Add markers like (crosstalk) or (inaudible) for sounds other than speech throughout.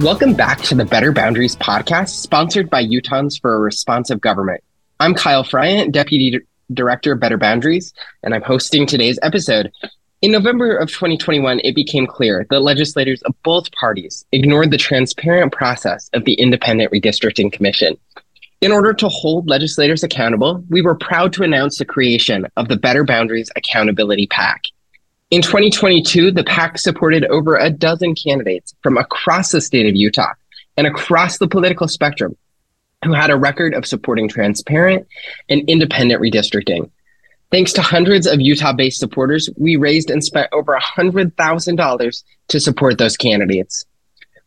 Welcome back to the Better Boundaries podcast, sponsored by Utahns for a Responsive Government. I'm Kyle Fryant, Deputy D- Director of Better Boundaries, and I'm hosting today's episode. In November of 2021, it became clear that legislators of both parties ignored the transparent process of the Independent Redistricting Commission. In order to hold legislators accountable, we were proud to announce the creation of the Better Boundaries Accountability PAC. In 2022, the PAC supported over a dozen candidates from across the state of Utah and across the political spectrum who had a record of supporting transparent and independent redistricting. Thanks to hundreds of Utah based supporters, we raised and spent over $100,000 to support those candidates.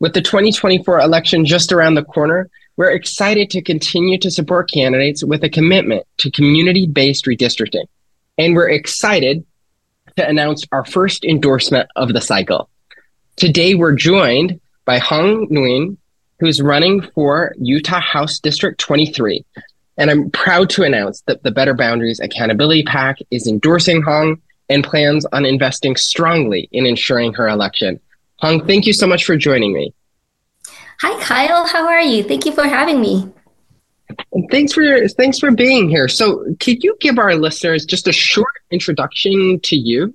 With the 2024 election just around the corner, we're excited to continue to support candidates with a commitment to community based redistricting. And we're excited to announce our first endorsement of the cycle. Today, we're joined by Hoang Nguyen, who's running for Utah House District 23. And I'm proud to announce that the Better Boundaries Accountability PAC is endorsing Hoang and plans on investing strongly in ensuring her election. Hoang, thank you so much for joining me. Hi, Kyle. How are you? Thank you for having me. Thanks for thanks for being here. So, could you give our listeners just a short introduction to you?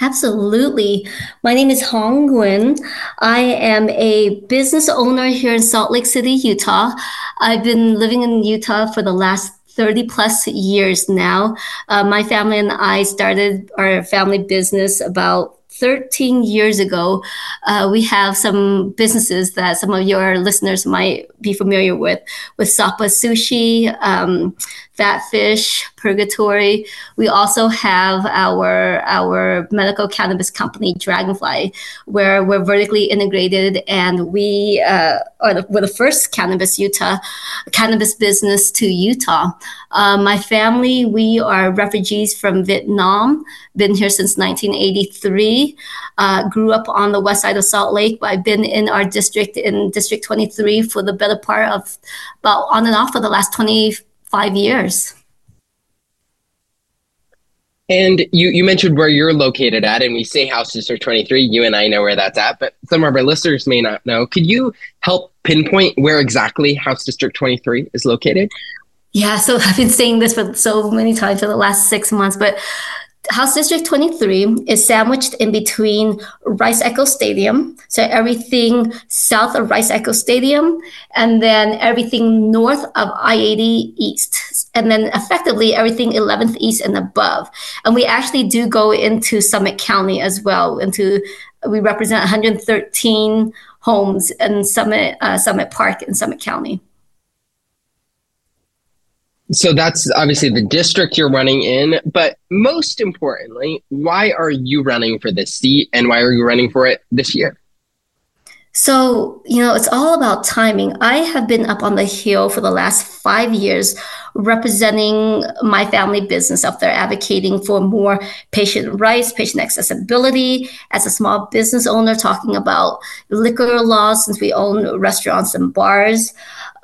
Absolutely. My name is Hoang Nguyen. I am a business owner here in Salt Lake City, Utah. I've been living in Utah for the last 30 plus years now. Uh, my family and I started our family business about 13 years ago, uh, we have some businesses that some of your listeners might be familiar with, with Sapa Sushi, um, Fat Fish, Purgatory. We also have our our medical cannabis company, Dragonfly, where we're vertically integrated, and we uh, are the, we're the first cannabis Utah cannabis business to Utah. Uh, my family, we are refugees from Vietnam, been here since 1983. Uh, grew up on the west side of Salt Lake, but I've been in our district in District 23 for the better part of about on and off for the last 20 five years. And you, you mentioned where you're located at, and we say House District 23. You and I know where that's at, but some of our listeners may not know. Could you help pinpoint where exactly House District 23 is located? Yeah, so (laughs) I've been saying this for so many times for the last six months, but House District 23 is sandwiched in between Rice-Eccles Stadium. So everything south of Rice-Eccles Stadium, and then everything north of I 80 East. And then effectively everything 11th East and above. And we actually do go into Summit County as well. Into we represent 113 homes in Summit uh, Summit Park in Summit County. So that's obviously the district you're running in, but most importantly, why are you running for this seat and why are you running for it this year? So, you know, it's all about timing. I have been up on the Hill for the last five years representing my family business up there, advocating for more patient rights, patient accessibility. As a small business owner, talking about liquor laws since we own restaurants and bars.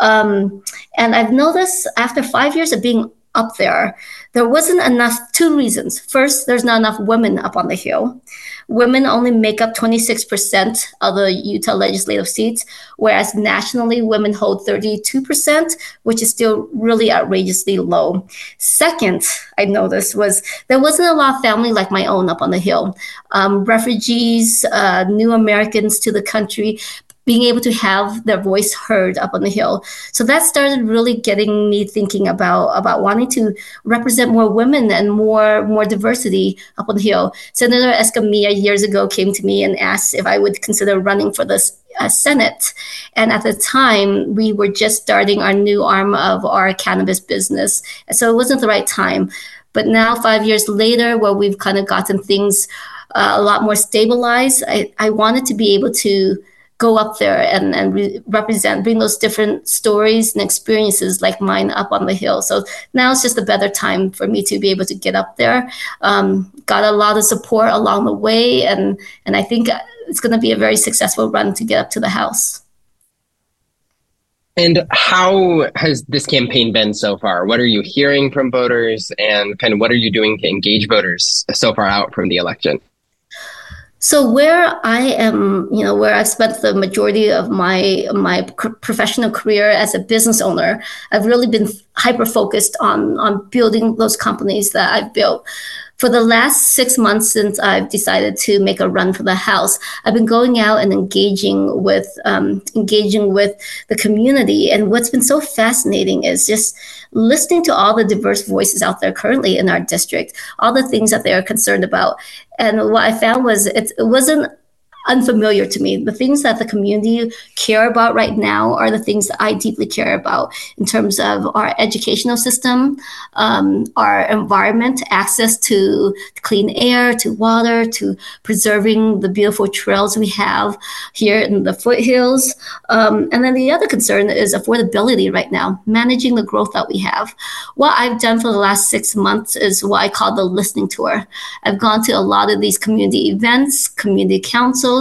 Um, and I've noticed after five years of being up there, there wasn't enough, two reasons. First, there's not enough women up on the Hill. Women only make up 26% of the Utah legislative seats, whereas nationally, women hold 32%, which is still really outrageously low. Second, I noticed was there wasn't a lot of family like my own up on the Hill. Um, refugees, uh, new Americans to the country, being able to have their voice heard up on the hill. So that started really getting me thinking about about wanting to represent more women and more more diversity up on the hill. Senator Escamilla years ago came to me and asked if I would consider running for the uh, Senate. And at the time, we were just starting our new arm of our cannabis business. So it wasn't the right time. But now, five years later, where we've kind of gotten things uh, a lot more stabilized, I, I wanted to be able to go up there and, and re- represent, bring those different stories and experiences like mine up on the hill. So now it's just a better time for me to be able to get up there. Um, got a lot of support along the way, and and I think it's going to be a very successful run to get up to the house. And how has this campaign been so far? What are you hearing from voters, and kind of what are you doing to engage voters so far out from the election? So where I am, you know, where I've spent the majority of my my professional career as a business owner, I've really been hyper focused on on building those companies that I've built for the last six months since I've decided to make a run for the House, I've been going out and engaging with um, engaging with the community. And what's been so fascinating is just listening to all the diverse voices out there currently in our district, all the things that they are concerned about. And what I found was it, it wasn't unfamiliar to me. The things that the community care about right now are the things that I deeply care about in terms of our educational system, um, our environment, access to clean air, to water, to preserving the beautiful trails we have here in the foothills. Um, and then the other concern is affordability right now, managing the growth that we have. What I've done for the last six months is what I call the listening tour. I've gone to a lot of these community events, community councils,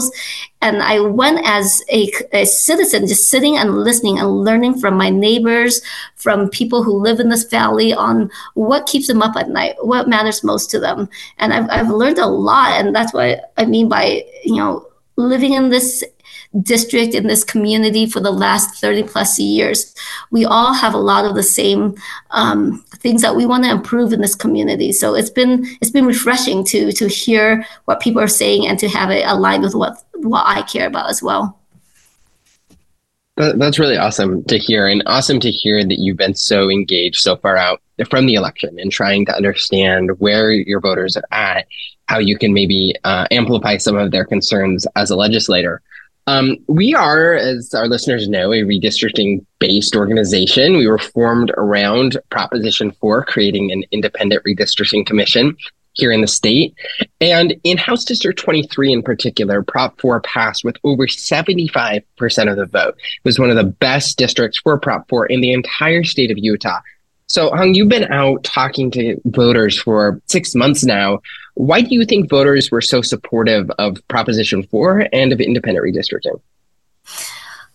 and I went as a, a, citizen, just sitting and listening and learning from my neighbors, from people who live in this valley on what keeps them up at night, what matters most to them. And I've, I've learned a lot. And that's what I mean by, you know, living in this district in this community for the last 30 plus years. We all have a lot of the same um, things that we want to improve in this community. So it's been it's been refreshing to to hear what people are saying and to have it aligned with what what I care about as well. That's really awesome to hear, and awesome to hear that you've been so engaged so far out from the election and trying to understand where your voters are at, how you can maybe uh, amplify some of their concerns as a legislator. Um, we are, as our listeners know, a redistricting based organization. We were formed around Proposition 4, creating an independent redistricting commission here in the state. And in House District 23 in particular, Prop 4 passed with over 75% of the vote. It was one of the best districts for Prop 4 in the entire state of Utah. So, Hoang, you've been out talking to voters for six months now. Why do you think voters were so supportive of Proposition 4 and of independent redistricting?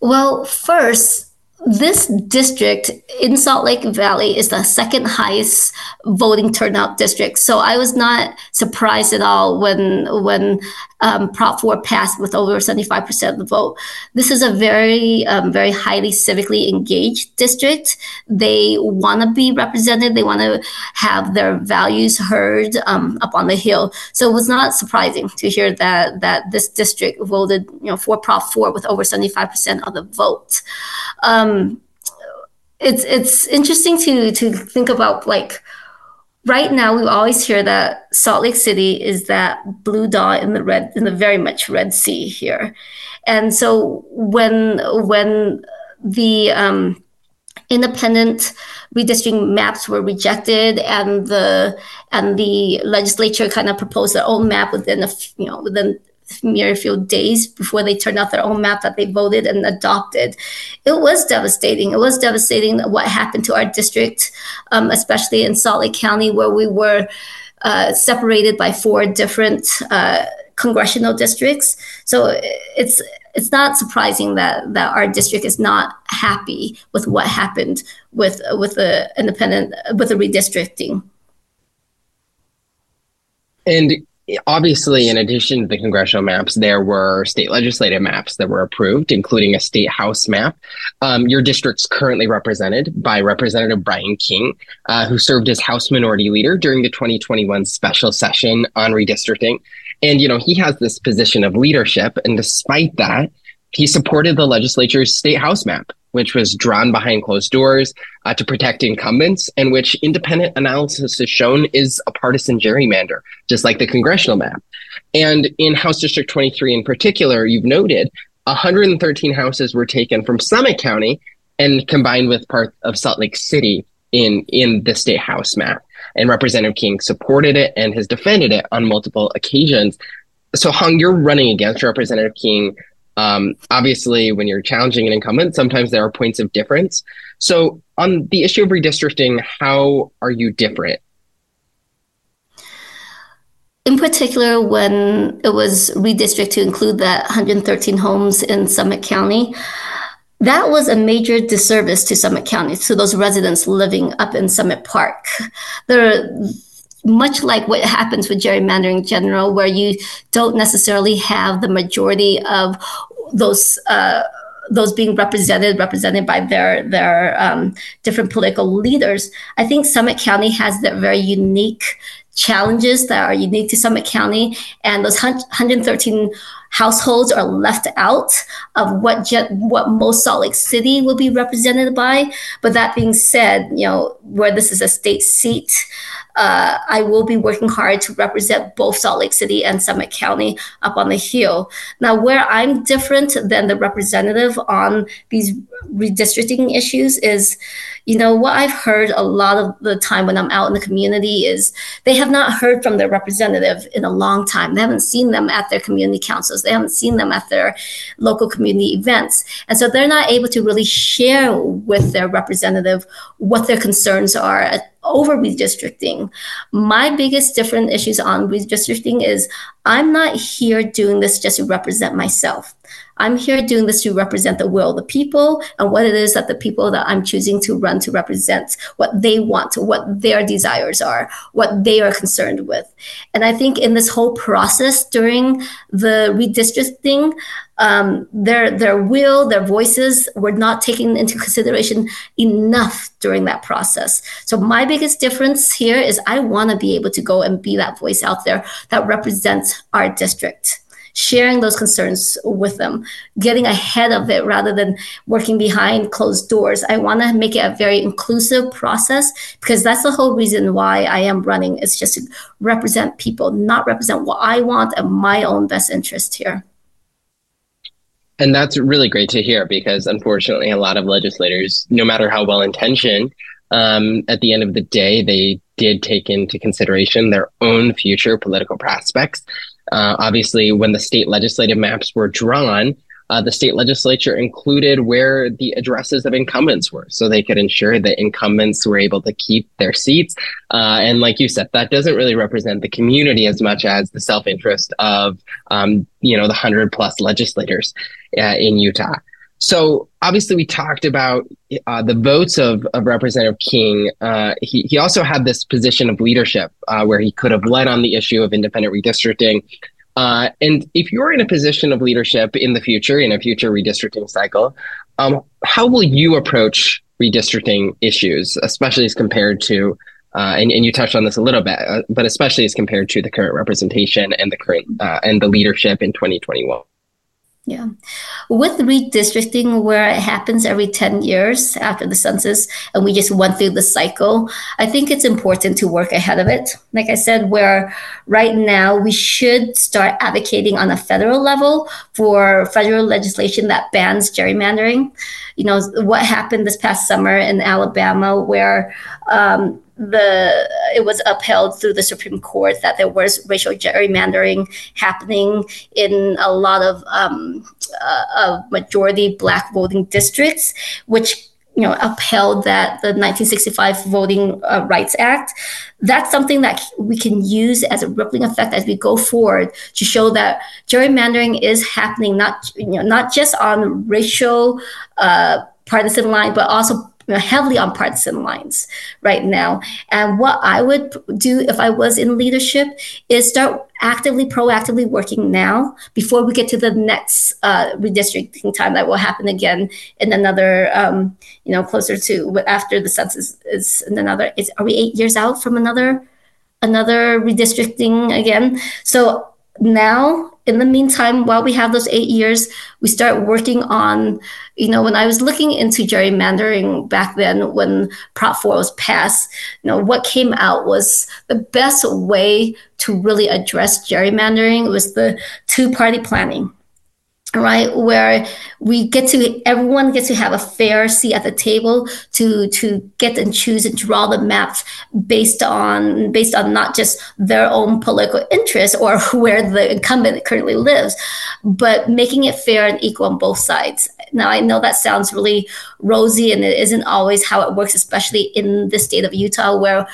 Well, first, this district in Salt Lake Valley is the second highest voting turnout district. So I was not surprised at all when when um, Prop 4 passed with over 75% of the vote. This is a very, um, very highly civically engaged district. They want to be represented. They want to have their values heard um, up on the Hill. So it was not surprising to hear that that this district voted, you know, for Prop 4 with over 75% of the vote. Um, it's it's interesting to to think about like right now we always hear that Salt Lake City is that blue dot in the red in the very much Red Sea here, and so when when the um, independent redistricting maps were rejected and the and the legislature kind of proposed their own map within a you know within mere few days before they turned out their own map that they voted and adopted. It was devastating. It was devastating what happened to our district, um, especially in Salt Lake County, where we were uh, separated by four different uh, congressional districts. So it's it's not surprising that that our district is not happy with what happened with with the independent with the redistricting. And obviously, in addition to the congressional maps, there were state legislative maps that were approved, including a state house map. Um, your district's currently represented by Representative Brian King, uh, who served as House Minority Leader during the 2021 special session on redistricting. And, you know, he has this position of leadership. And despite that, he supported the legislature's state house map, which was drawn behind closed doors uh, to protect incumbents, and which independent analysis has shown is a partisan gerrymander, just like the congressional map. And in House District 23 in particular, you've noted 113 houses were taken from Summit County and combined with part of Salt Lake City in, in the state house map. And Representative King supported it and has defended it on multiple occasions. So, Hoang, you're running against Representative King um, obviously, when you're challenging an incumbent, sometimes there are points of difference. So, on the issue of redistricting, how are you different? In particular, when it was redistricted to include that 113 homes in Summit County, that was a major disservice to Summit County, to those residents living up in Summit Park. There much like what happens with gerrymandering in general, where you don't necessarily have the majority of those. Uh, those being represented represented by their their um, different political leaders. I think Summit County has their very unique challenges that are unique to Summit County, and those 113 households are left out of what je- what most Salt Lake City will be represented by. But that being said, you know where this is a state seat. Uh, I will be working hard to represent both Salt Lake City and Summit County up on the Hill. Now, where I'm different than the representative on these redistricting issues is, you know, what I've heard a lot of the time when I'm out in the community is they have not heard from their representative in a long time. They haven't seen them at their community councils. They haven't seen them at their local community events. And so they're not able to really share with their representative what their concerns are over redistricting. My biggest different issues on redistricting is I'm not here doing this just to represent myself. I'm here doing this to represent the will of the people and what it is that the people that I'm choosing to run to represent, what they want, what their desires are, what they are concerned with. And I think in this whole process during the redistricting, um, their their will, their voices were not taken into consideration enough during that process. So my biggest difference here is I want to be able to go and be that voice out there that represents our district sharing those concerns with them, getting ahead of it rather than working behind closed doors. I want to make it a very inclusive process because that's the whole reason why I am running. It's just to represent people, not represent what I want and my own best interest here. And that's really great to hear because unfortunately, a lot of legislators, no matter how well intentioned, um, at the end of the day, they did take into consideration their own future political prospects. Uh, obviously, when the state legislative maps were drawn, uh, the state legislature included where the addresses of incumbents were so they could ensure that incumbents were able to keep their seats. Uh, and like you said, that doesn't really represent the community as much as the self interest of, um, you know, the 100 plus legislators uh, in Utah. So obviously, we talked about uh, the votes of, of Representative King. Uh, he, he also had this position of leadership uh, where he could have led on the issue of independent redistricting. Uh, and if you're in a position of leadership in the future, in a future redistricting cycle, um, how will you approach redistricting issues, especially as compared to, uh, and, and you touched on this a little bit, uh, but especially as compared to the current representation and the current and the leadership in 2021? Yeah. With redistricting, where it happens every 10 years after the census, and we just went through the cycle, I think it's important to work ahead of it. Like I said, where right now we should start advocating on a federal level for federal legislation that bans gerrymandering. You know, what happened this past summer in Alabama, where um, the it was upheld through the Supreme Court that there was racial gerrymandering happening in a lot of um, uh, majority black voting districts, which you know upheld that the 1965 Voting uh, Rights Act. That's something that we can use as a rippling effect as we go forward to show that gerrymandering is happening not you know not just on racial uh, partisan line, but also you know, heavily on partisan lines right now. And what I would do if I was in leadership is start actively, proactively working now before we get to the next uh, redistricting time that will happen again in another, um, you know, closer to after the census is in another. Is are we eight years out from another? another redistricting again. So now in the meantime while we have those eight years we start working on you know when i was looking into gerrymandering back then when prop 4 was passed you know what came out was the best way to really address gerrymandering was the two party planning right where we get to everyone gets to have a fair seat at the table to to get and choose and draw the maps based on based on not just their own political interests or (laughs) where the incumbent currently lives but making it fair and equal on both sides. Now i know that sounds really rosy and it isn't always how it works especially in the state of utah where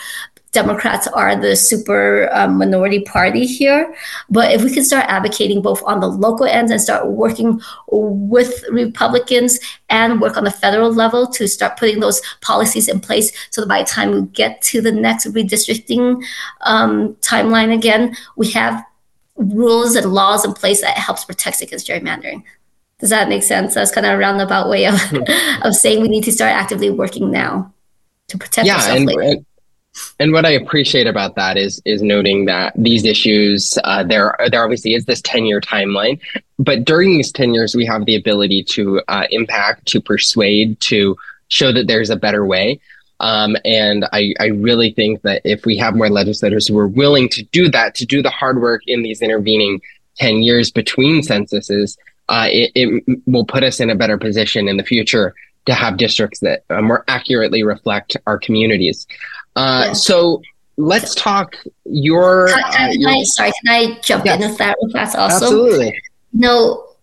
Democrats are the super um, minority party here. But if we can start advocating both on the local ends and start working with Republicans and work on the federal level to start putting those policies in place so that by the time we get to the next redistricting um, timeline again, we have rules and laws in place that helps protect against gerrymandering. Does that make sense? That's kind of a roundabout way of, of saying we need to start actively working now to protect yeah, and, and, and, what I appreciate about that is is noting that these issues uh, there there obviously is this ten year timeline, but during these ten years we have the ability to uh, impact, to persuade, to show that there's a better way. Um, and I, I really think that if we have more legislators who are willing to do that, to do the hard work in these intervening 10 years between censuses, uh, it, it, will put us in a better position in the future to have districts that uh, more accurately reflect our communities. Uh, yeah. So let's talk your. Can, can, uh, your I, sorry, can I jump yes. in with that real fast also? Absolutely. No,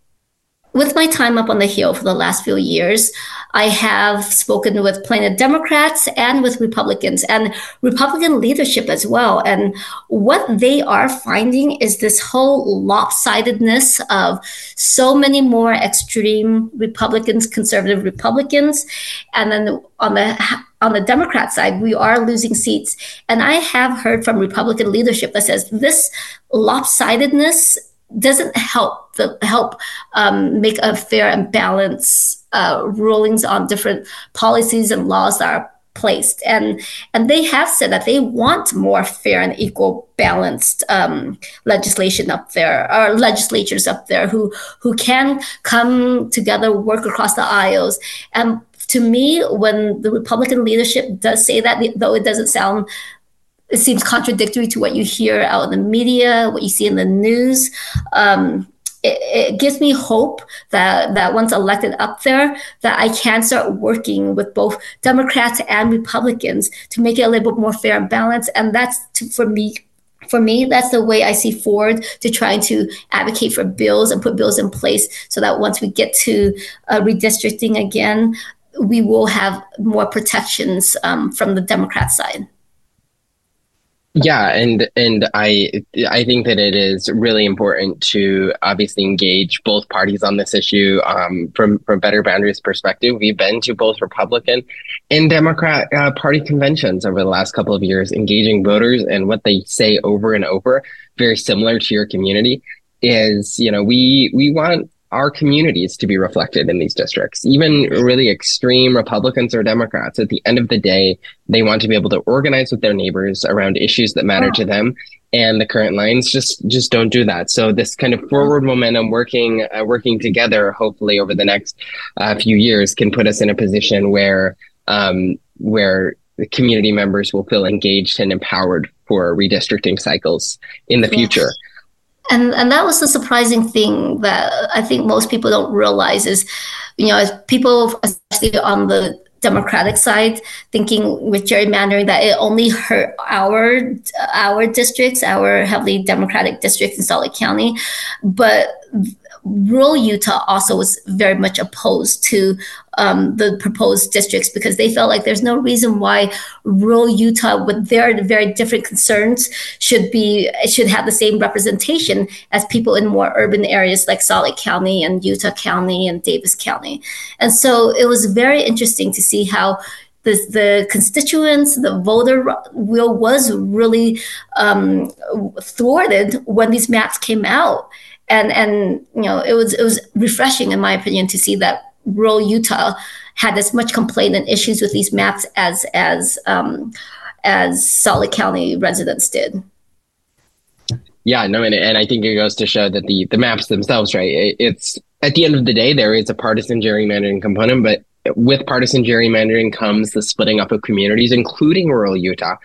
with my time up on the Hill for the last few years, I have spoken with plenty of Democrats and with Republicans and Republican leadership as well. And what they are finding is this whole lopsidedness of so many more extreme Republicans, conservative Republicans, and then on the on the Democrat side, we are losing seats. And I have heard from Republican leadership that says this lopsidedness doesn't help the help um, make a fair and balanced uh, rulings on different policies and laws that are placed. And and they have said that they want more fair and equal balanced um, legislation up there or legislatures up there who who can come together work across the aisles. And to me when the republican leadership does say that though it doesn't sound it seems contradictory to what you hear out in the media, what you see in the news. Um, it, it, gives me hope that that once elected up there, that I can start working with both Democrats and Republicans to make it a little bit more fair and balanced. And that's to, for me. For me, that's the way I see forward to trying to advocate for bills and put bills in place so that once we get to uh, redistricting again, we will have more protections um, from the Democrat side. Yeah, and and I I think that it is really important to obviously engage both parties on this issue. Um, from from Better Boundaries perspective, we've been to both Republican and Democrat uh, party conventions over the last couple of years, engaging voters and what they say over and over, very similar to your community, is you know we we want our communities to be reflected in these districts. Even really extreme Republicans or Democrats, at the end of the day, they want to be able to organize with their neighbors around issues that matter oh. to them. And the current lines just just don't do that. So this kind of forward momentum, working uh, working together, hopefully over the next uh, few years, can put us in a position where um, where the community members will feel engaged and empowered for redistricting cycles in the yes. And and that was the surprising thing that I think most people don't realize is, you know, people especially on the Democratic side thinking with gerrymandering that it only hurt our our districts, our heavily Democratic districts in Salt Lake County, but rural Utah also was very much opposed to um, the proposed districts because they felt like there's no reason why rural Utah, with their very different concerns, should be should have the same representation as people in more urban areas like Salt Lake County and Utah County and Davis County. And so it was very interesting to see how the, the constituents, the voter will was really um, thwarted when these maps came out and and you know it was it was refreshing in my opinion to see that rural Utah had as much complaint and issues with these maps as as um, as Salt Lake County residents did. Yeah, no, and, and I think it goes to show that the the maps themselves, right? It, it's at the end of the day, there is a partisan gerrymandering component, but with partisan gerrymandering comes the splitting up of communities, including rural Utah,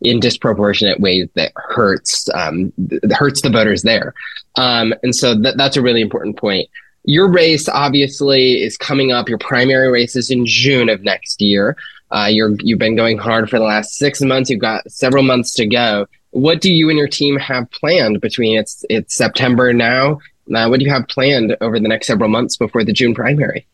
in disproportionate ways that hurts um, hurts the voters there. Um, and so that, that's a really important point. Your race obviously is coming up. Your primary race is in June of next year. Uh, you're you've been going hard for the last six months. You've got several months to go. What do you and your team have planned between it's it's September now? Uh, what do you have planned over the next several months before the June primary?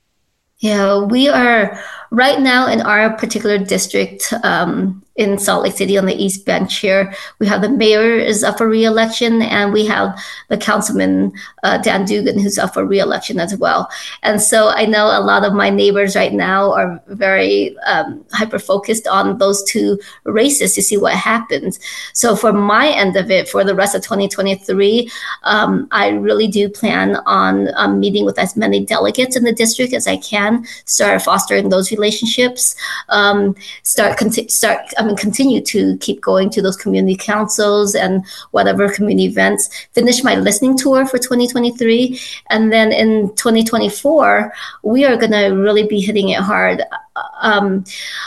Yeah, we are right now in our particular district. Um, in Salt Lake City on the East Bench here. We have the mayor is up for reelection, and we have the councilman uh, Dan Dugan who's up for reelection as well. And so I know a lot of my neighbors right now are very um, hyper focused on those two races to see what happens. So for my end of it, for the rest of 2023, um, I really do plan on um, meeting with as many delegates in the district as I can, start fostering those relationships, um, start conti- start I mean, continue to keep going to those community councils and whatever community events. Finish my listening tour for 2023, and then in 2024, we are going to really be hitting it hard. Um,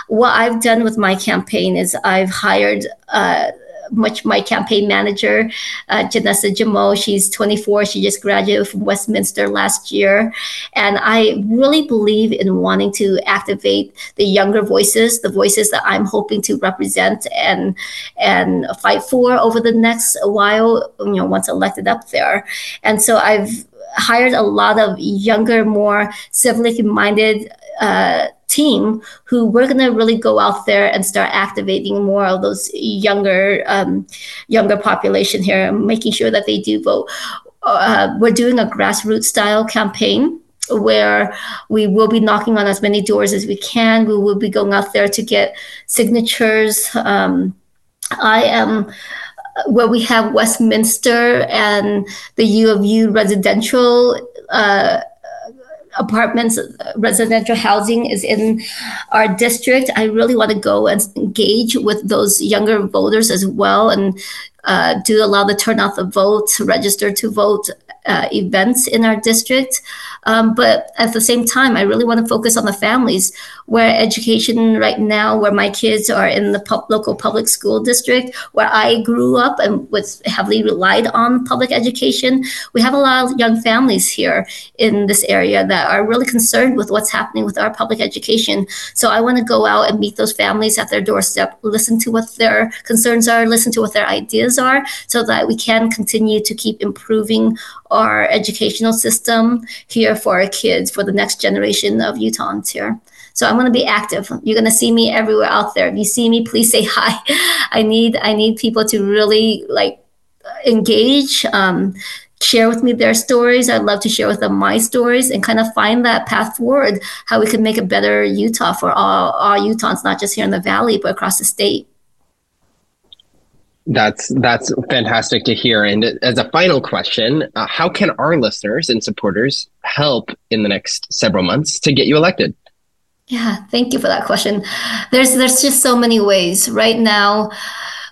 what I've done with my campaign is I've hired. Uh, much my campaign manager, uh, Janessa Jamo. She's 24. She just graduated from Westminster last year. And I really believe in wanting to activate the younger voices, the voices that I'm hoping to represent and and fight for over the next while, you know, once elected up there. And so I've hired a lot of younger, more civilly minded uh, team who we're going to really go out there and start activating more of those younger um, younger population here making sure that they do vote. Uh, we're doing a grassroots style campaign where we will be knocking on as many doors as we can. We will be going out there to get signatures. Um, i am where we have westminster and the u of u residential uh, apartments, residential housing is in our district. I really want to go and engage with those younger voters as well and uh, do allow the turnout the vote, register to vote uh, events in our district. Um, but at the same time, I really want to focus on the families where education right now, where my kids are in the local public school district, where I grew up and was heavily relied on public education. We have a lot of young families here in this area that are really concerned with what's happening with our public education. So I want to go out and meet those families at their doorstep, listen to what their concerns are, listen to what their ideas are, so that we can continue to keep improving our educational system here for our kids, for the next generation of Utahns here. So I'm going to be active. You're going to see me everywhere out there. If you see me, please say (laughs) hi. I need I need people to really like engage. Um, share with me their stories. I'd love to share with them my stories and kind of find that path forward, how we can make a better Utah for all, all Utahns, not just here in the Valley, but across the state. That's that's fantastic to hear. And as a final question, uh, how can our listeners and supporters help in the next several months to get you elected? Yeah, thank you for that question. There's there's just so many ways right now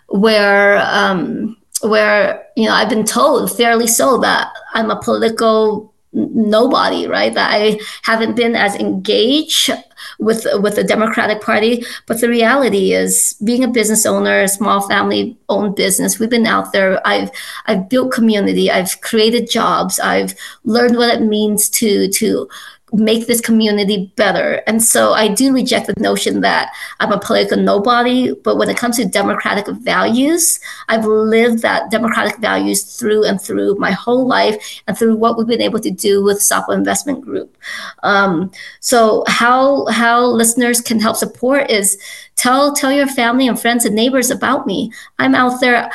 where um, where you know I've been told fairly so that I'm a political nobody, right? That I haven't been as engaged with with the Democratic Party. But the reality is, being a business owner, a small family owned business, we've been out there. I've I've built community. I've created jobs. I've learned what it means to to make this community better. And so I do reject the notion that I'm a political nobody. But when it comes to democratic values, I've lived that democratic values through and through my whole life and through what we've been able to do with Sapa Investment Group. Um, so how how listeners can help support is tell tell your family and friends and neighbors about me. I'm out there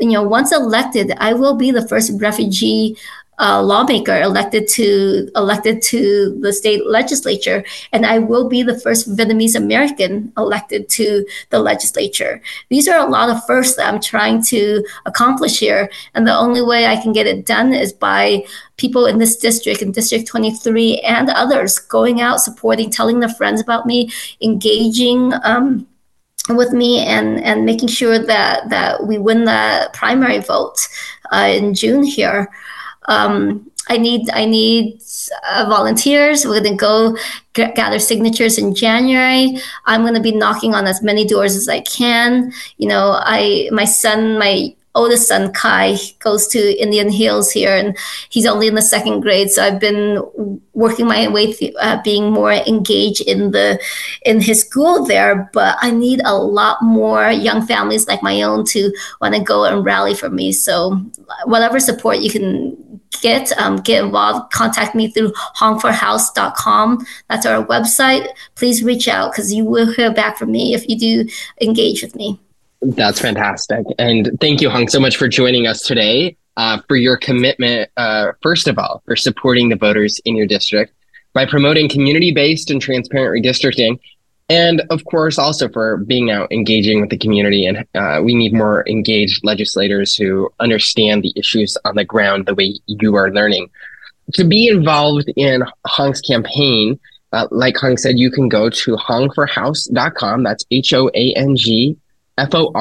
you know, once elected, I will be the first refugee uh, lawmaker elected to elected to the state legislature, and I will be the first Vietnamese American elected to the legislature. These are a lot of firsts that I'm trying to accomplish here, and the only way I can get it done is by people in this district, in District 23, and others going out, supporting, telling their friends about me, engaging. Um, with me and and making sure that that we win the primary vote uh, in June here um, I need I need uh, volunteers. We're to go g- gather signatures in January. I'm to be knocking on as many doors as I can. You know, I my son, my oldest son Kai goes to Indian Hills here, and he's only in the second grade. So I've been working my way through uh, being more engaged in the in his school there. But I need a lot more young families like my own to want to go and rally for me. So whatever support you can get um, get involved, contact me through hoangforhouse.com. That's our website. Please reach out because you will hear back from me if you do engage with me. That's fantastic. And thank you, Hoang, so much for joining us today. Uh, for your commitment, uh, first of all, for supporting the voters in your district by promoting community based and transparent redistricting and of course also for being out engaging with the community and uh, we need more engaged legislators who understand the issues on the ground the way you are learning. To be involved in hoang's campaign uh, like hoang said you can go to hoangforhouse.com that's h-o-a-n-g f-o-r-h-o-u-s-e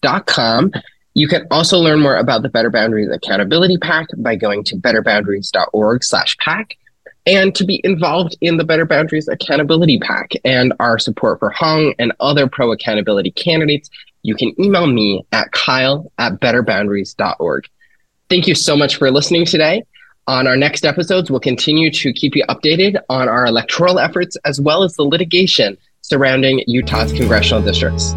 dot com. You can also learn more about the better boundaries accountability PAC by going to betterboundaries.org slash pack and to be involved in the Better Boundaries Accountability PAC and our support for Hoang and other pro accountability candidates, you can email me at kyle at betterboundaries.org. Thank you so much for listening today. On our next episodes, we'll continue to keep you updated on our electoral efforts as well as the litigation surrounding Utah's congressional districts.